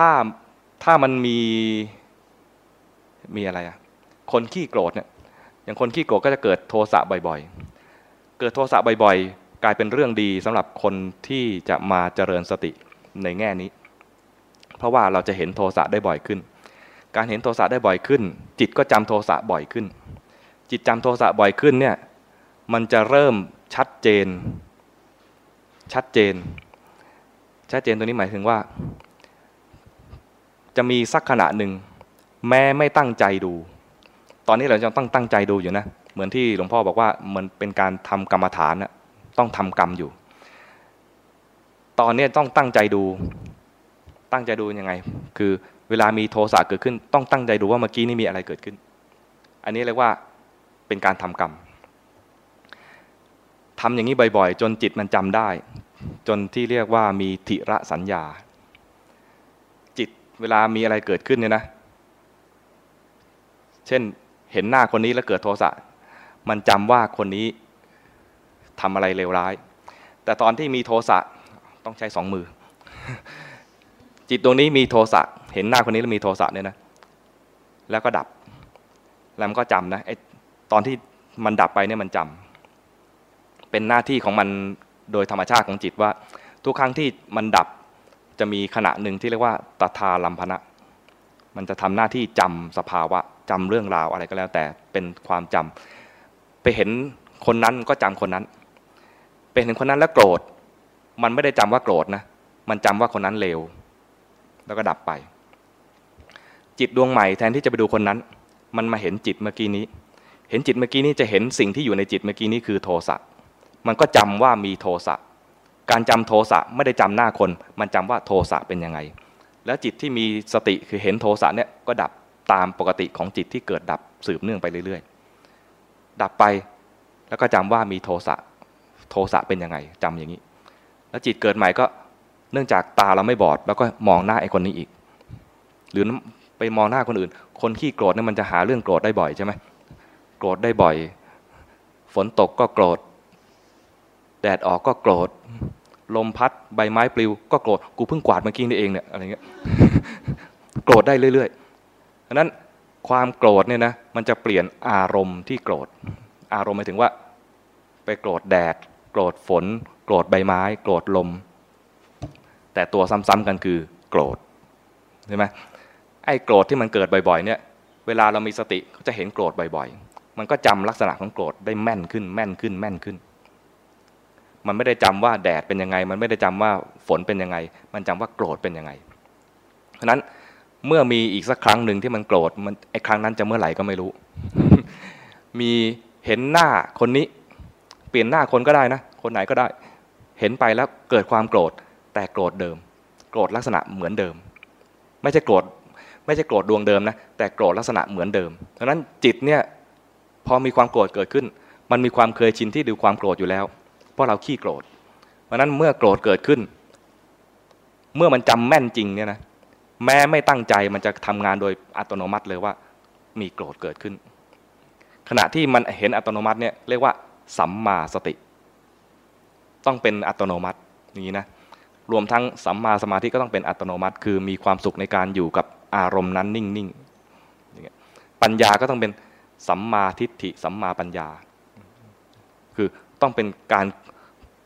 ถ้าถ้ามันมีมีอะไรอะคนขี้โกรธเนี่ยอย่างคนขี้โกรธก็จะเกิดโทสะบ่อยๆ เกิดโทสะบ่อยๆ กลายเป็นเรื่องดีสำหรับคนที่จะมาเจริญสติในแง่นี้ เพราะว่าเราจะเห็นโทสะได้บ่อยขึ้น การเห็นโทสะได้บ่อยขึ้น จิตก็จำโทสะบ่อยขึ้น จิตจำโทสะบ่อยขึ้นเนี่ยมันจะเริ่มชัดเจน ชัดเจน ชัดเจนตัวนี้หมายถึงว่า จะมีสักขณะหนึ่ง แม้ไม่ตั้งใจดู ตอนนี้เราจะต้องตั้งใจดูอยู่นะ เหมือนที่หลวงพ่อบอกว่ามันเป็นการทำกรรมฐานนะต้องทำกรรมอยู่ ตอนนี้ต้องตั้งใจดู ตั้งใจดูยังไง คือเวลามีโทสะเกิดขึ้น ต้องตั้งใจดูว่าเมื่อกี้นี่มีอะไรเกิดขึ้น อันนี้เรียกว่าเป็นการทำกรรมทำอย่างนี้บ่อยๆ จนจิตมันจำได้ จนที่เรียกว่ามีทิระสัญญา เวลามีอะไรเกิดขึ้นเนี่ยนะ เช่นเห็นหน้าคนนี้แล้วเกิดโทสะ มันจำว่าคนนี้ทำอะไรเลวร้าย แต่ตอนที่มีโทสะต้องใช้สองมือ จิตตรงนี้มีโทสะ เห็นหน้าคนนี้แล้วมีโทสะเนี่ยนะ แล้วก็ดับ แล้วมันก็จำนะไอ้ตอนที่มันดับไปเนี่ยมันจำเป็นหน้าที่ของมันโดยธรรมชาติของจิตว่า ทุกครั้งที่มันดับ จะมีขณะหนึ่งที่เรียกว่าตถาลัมพนะ มันจะทำหน้าที่จำสภาวะจำเรื่องราวอะไรก็แล้ว แต่เป็นความจำไปเห็นคนนั้นก็จำคนนั้น ไปเห็นคนนั้นแล้วโกรธ มันไม่ได้จำว่าโกรธนะ มันจำว่าคนนั้นเลว แล้วก็ดับไป จิตดวงใหม่แทนที่จะไปดูคนนั้น มันมาเห็นจิตเมื่อกี้นี้ เห็นจิตเมื่อกี้นี้จะเห็นสิ่งที่อยู่ในจิตเมื่อกี้นี้คือโทสะ มันก็จำว่ามีโทสะ การจำโทสะไม่ได้จำหน้าคน มันจำว่าโทสะเป็นยังไง แล้วจิตที่มีสติคือเห็นโทสะเนี่ยก็ดับตามปกติของจิตที่เกิดดับสืบเนื่องไปเรื่อยๆ ดับไปแล้วก็จำว่ามีโทสะโทสะเป็นยังไงจำอย่างนี้ แล้วจิตเกิดใหม่ก็เนื่องจากตาเราไม่บอด แล้วก็มองหน้าไอ้คนนี้อีก หรือไปมองหน้าคนอื่น คนขี้โกรธเนี่ยมันจะหาเรื่องโกรธได้บ่อยใช่ไหมโกรธได้บ่อย ฝนตกก็โกรธ แดดออกก็โกรธ ลมพัดใบไม้ปลิว ก็โกรธกูเพิ่งกวาดเมื่อกี้นี่เองเนี่ยอะไรเงี้ยโกรธได้เรื่อยๆดังนั้นความโกรธเนี่ยนะมันจะเปลี่ยนอารมณ์ที่โกรธ อารมณ์หมายถึงว่า ไปโกรธแดด โกรธฝน โกรธใบไม้ โกรธลม แต่ตัวซ้ำๆกันคือ โกรธใช่ไหมไอ้โกรธที่มันเกิดบ่อยๆเนี่ยเวลาเรามีสติก็จะเห็นโกรธบ่อยๆ มันก็จำลักษณะของโกรธได้แม่นขึ้นแม่นขึ้นแม่นขึ้น มันไม่ได้จำว่าแดดเป็นยังไง มันไม่ได้จำว่าฝนเป็นยังไง มันจำว่าโกรธเป็นยังไง เพราะนั้นเมื่อมีอีกสักครั้งหนึ่งที่มันโกรธมันไอ้ครั้งนั้นจะเมื่อไหร่ก็ไม่รู้ มีเห็นหน้าคนนี้ เปลี่ยนหน้าคนก็ได้นะ คนไหนก็ได้ เห็นไปแล้วเกิดความโกรธ แต่โกรธเดิม โกรธลักษณะเหมือนเดิม ไม่ใช่โกรธไม่ใช่โกรธดวงเดิมนะแต่โกรธลักษณะเหมือนเดิมเพราะนั้นจิตเนี่ยพอมีความโกรธเกิดขึ้น มันมีความเคยชินที่ดูความโกรธอยู่แล้ว เพราะเราขี้โกรธ เพราะนั้นเมื่อโกรธเกิดขึ้น เมื่อมันจำแม่นจริงเนี่ยนะแม้ไม่ตั้งใจมันจะทำงานโดยอัตโนมัติเลยว่า มีโกรธเกิดขึ้น ขณะที่มันเห็นอัตโนมัติเนี่ยเรียกว่าสัมมาสติ ต้องเป็นอัตโนมัติอย่างนี้นะรวมทั้งสัมมาสมาธิก็ต้องเป็นอัตโนมัติ คือมีความสุขในการอยู่กับอารมณ์นั้นนิ่งๆปัญญาก็ต้องเป็นสัมมาทิฏฐิสัมมาปัญญา คือ ต้องเป็นการ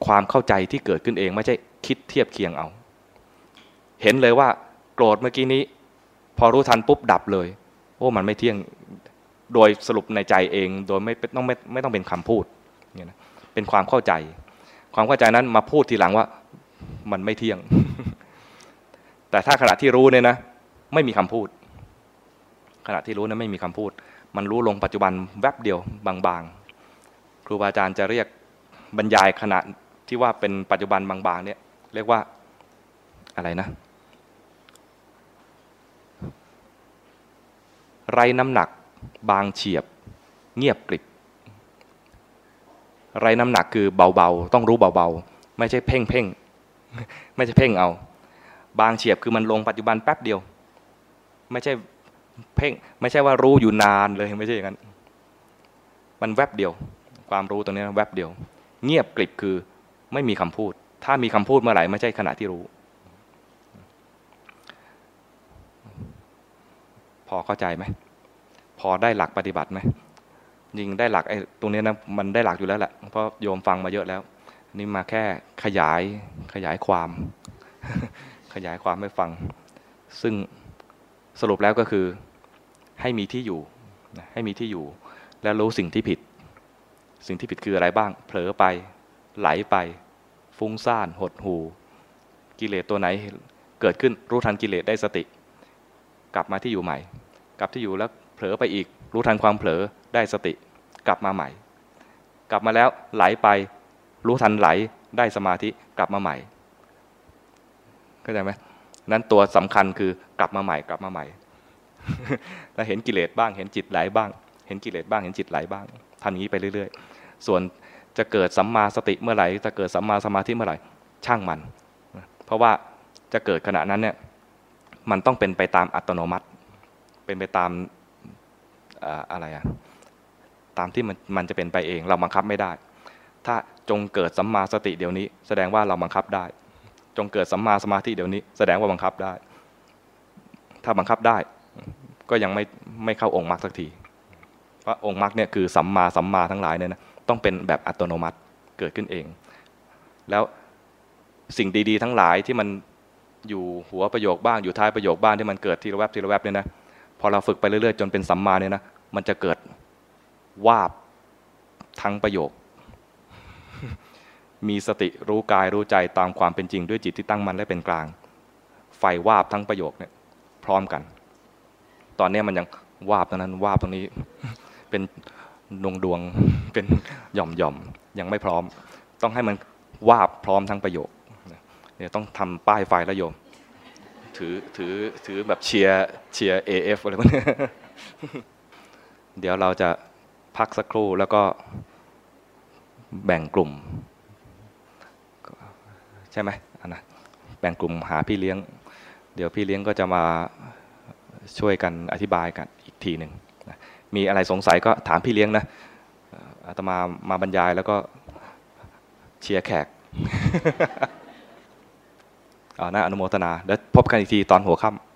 ความเข้าใจที่เกิดขึ้นเอง ไม่ใช่คิดเทียบเคียงเอา เห็นเลยว่า โกรธเมื่อกี้นี้ พอรู้ทันปุ๊บดับเลย โอ้มันไม่เที่ยงโดยสรุปในใจเอง โดยไม่ต้องไม่ไม่ต้องเป็นคำพูดเนี่ยนะเป็นความเข้าใจ ความเข้าใจนั้นมาพูดทีหลังว่า มันไม่เที่ยง แต่ถ้าขณะที่รู้เนี่ยนะ ไม่มีคำพูด ขณะที่รู้นะไม่มีคำพูด มันรู้ลงปัจจุบันแวบเดียวบางๆ ครูบาอาจารย์จะเรียก บรรยายขณะที่ว่าเป็นปัจจุบันบางๆเนี่ยเรียกว่าอะไรนะไรน้ำหนักบางเฉียบ เงียบกริบ ไรน้ำหนักคือเบาๆ ต้องรู้เบาๆ ไม่ใช่เพ่งเพ่งไม่ใช่เพ่งเอา บางเฉียบคือมันลงปัจจุบันแป๊บเดียว ไม่ใช่เพ่ง ไม่ใช่ว่ารู้อยู่นานเลยไม่ใช่อย่างนั้น มันแวบเดียว ความรู้ตรงนี้แวบเดียว เงียบกริบคือไม่มีคำพูด ถ้ามีคำพูดเมื่อไหร่ไม่ใช่ขณะที่รู้ พอเข้าใจไหม พอได้หลักปฏิบัติไหมยิงได้หลักไอ้ตรงนี้นะมันได้หลักอยู่แล้วแหละเพราะโยมฟังมาเยอะแล้ว นี่มาแค่ขยายขยายความ ขยายความให้ฟัง ซึ่งสรุปแล้วก็คือให้มีที่อยู่ ให้มีที่อยู่ แล้วรู้สิ่งที่ผิด สิ่งที่ผิดคืออะไรบ้าง เผลอไป ไหลไป ฟุ้งซ่าน หดหู กิเลสตัวไหนเกิดขึ้นรู้ทันกิเลสได้สติ กลับมาที่อยู่ใหม่ กลับที่อยู่แล้วเผลอไปอีก รู้ทันความเผลอได้สติ กลับมาใหม่ กลับมาแล้วไหลไป รู้ทันไหลได้สมาธิกลับมาใหม่เข้าใจไหมนั้นตัวสำคัญคือกลับมาใหม่กลับมาใหม่แล้วเห็นกิเลสบ้าง เห็นจิตไหลบ้าง เห็นกิเลสบ้างเห็นจิตไหลบ้าง ทำอย่างนี้ไปเรื่อย ๆ ส่วนจะเกิดสัมมาสติเมื่อไหร่ จะเกิดสัมมาสมาธิเมื่อไหร่ ช่างมัน เพราะว่าจะเกิดขณะนั้นเนี่ย มันต้องเป็นไปตามอัตโนมัติ เป็นไปตามอะไรอะตามที่มันมันจะเป็นไปเอง เราบังคับไม่ได้ ถ้าจงเกิดสัมมาสติเดี๋ยวนี้ แสดงว่าเราบังคับได้ จงเกิดสัมมาสมาธิเดี๋ยวนี้ แสดงว่าบังคับได้ ถ้าบังคับได้ ก็ยังไม่ไม่เข้าองค์มรรคสักที พราะองค์มรรคเนี่ยคือสัมมาสัมมาทั้งหลายเนี่ยนะต้องเป็นแบบอัตโนมัติเกิดขึ้นเอง แล้วสิ่งดีๆ ทั้งหลายที่มันอยู่หัวประโยคบ้างอยู่ท้ายประโยคบ้างที่มันเกิดทีละแวบทีละแวบเนี่ยนะพอเราฝึกไปเรื่อยๆ จนเป็นสัมมาเนี่ยนะมันจะเกิดวาบทั้งประโยค มีสติรู้กายรู้ใจตามความเป็นจริงด้วยจิตที่ตั้งมั่นและเป็นกลาง ไฟวาบทั้งประโยคเนี่ยพร้อมกัน ตอนนี้มันยังวาบตรงนั้นวาบตรงนี้ เป็นดวงดวงเป็นหย่อมหย่อมยังไม่พร้อม ต้องให้มันวาบพร้อมทั้งประโยคเนี่ยต้องทำป้ายไฟแล้วโยม ถือถือถือแบบเชียร์เชียร์เอฟอะไรพวกนี้เดี๋ยวเราจะพักสักครู่แล้วก็แบ่งกลุ่ม ใช่ไหมอันนะแบ่งกลุ่มหาพี่เลี้ยง เดี๋ยวพี่เลี้ยงก็จะมาช่วยกันอธิบายกันอีกทีหนึ่ง มีอะไรสงสัยก็ถามพี่เลี้ยงนะอาตมามาบรรยายแล้วก็เชียร์แขกเอานะอนุโมทนา แล้วพบกันอีกทีตอนหัวค่ำ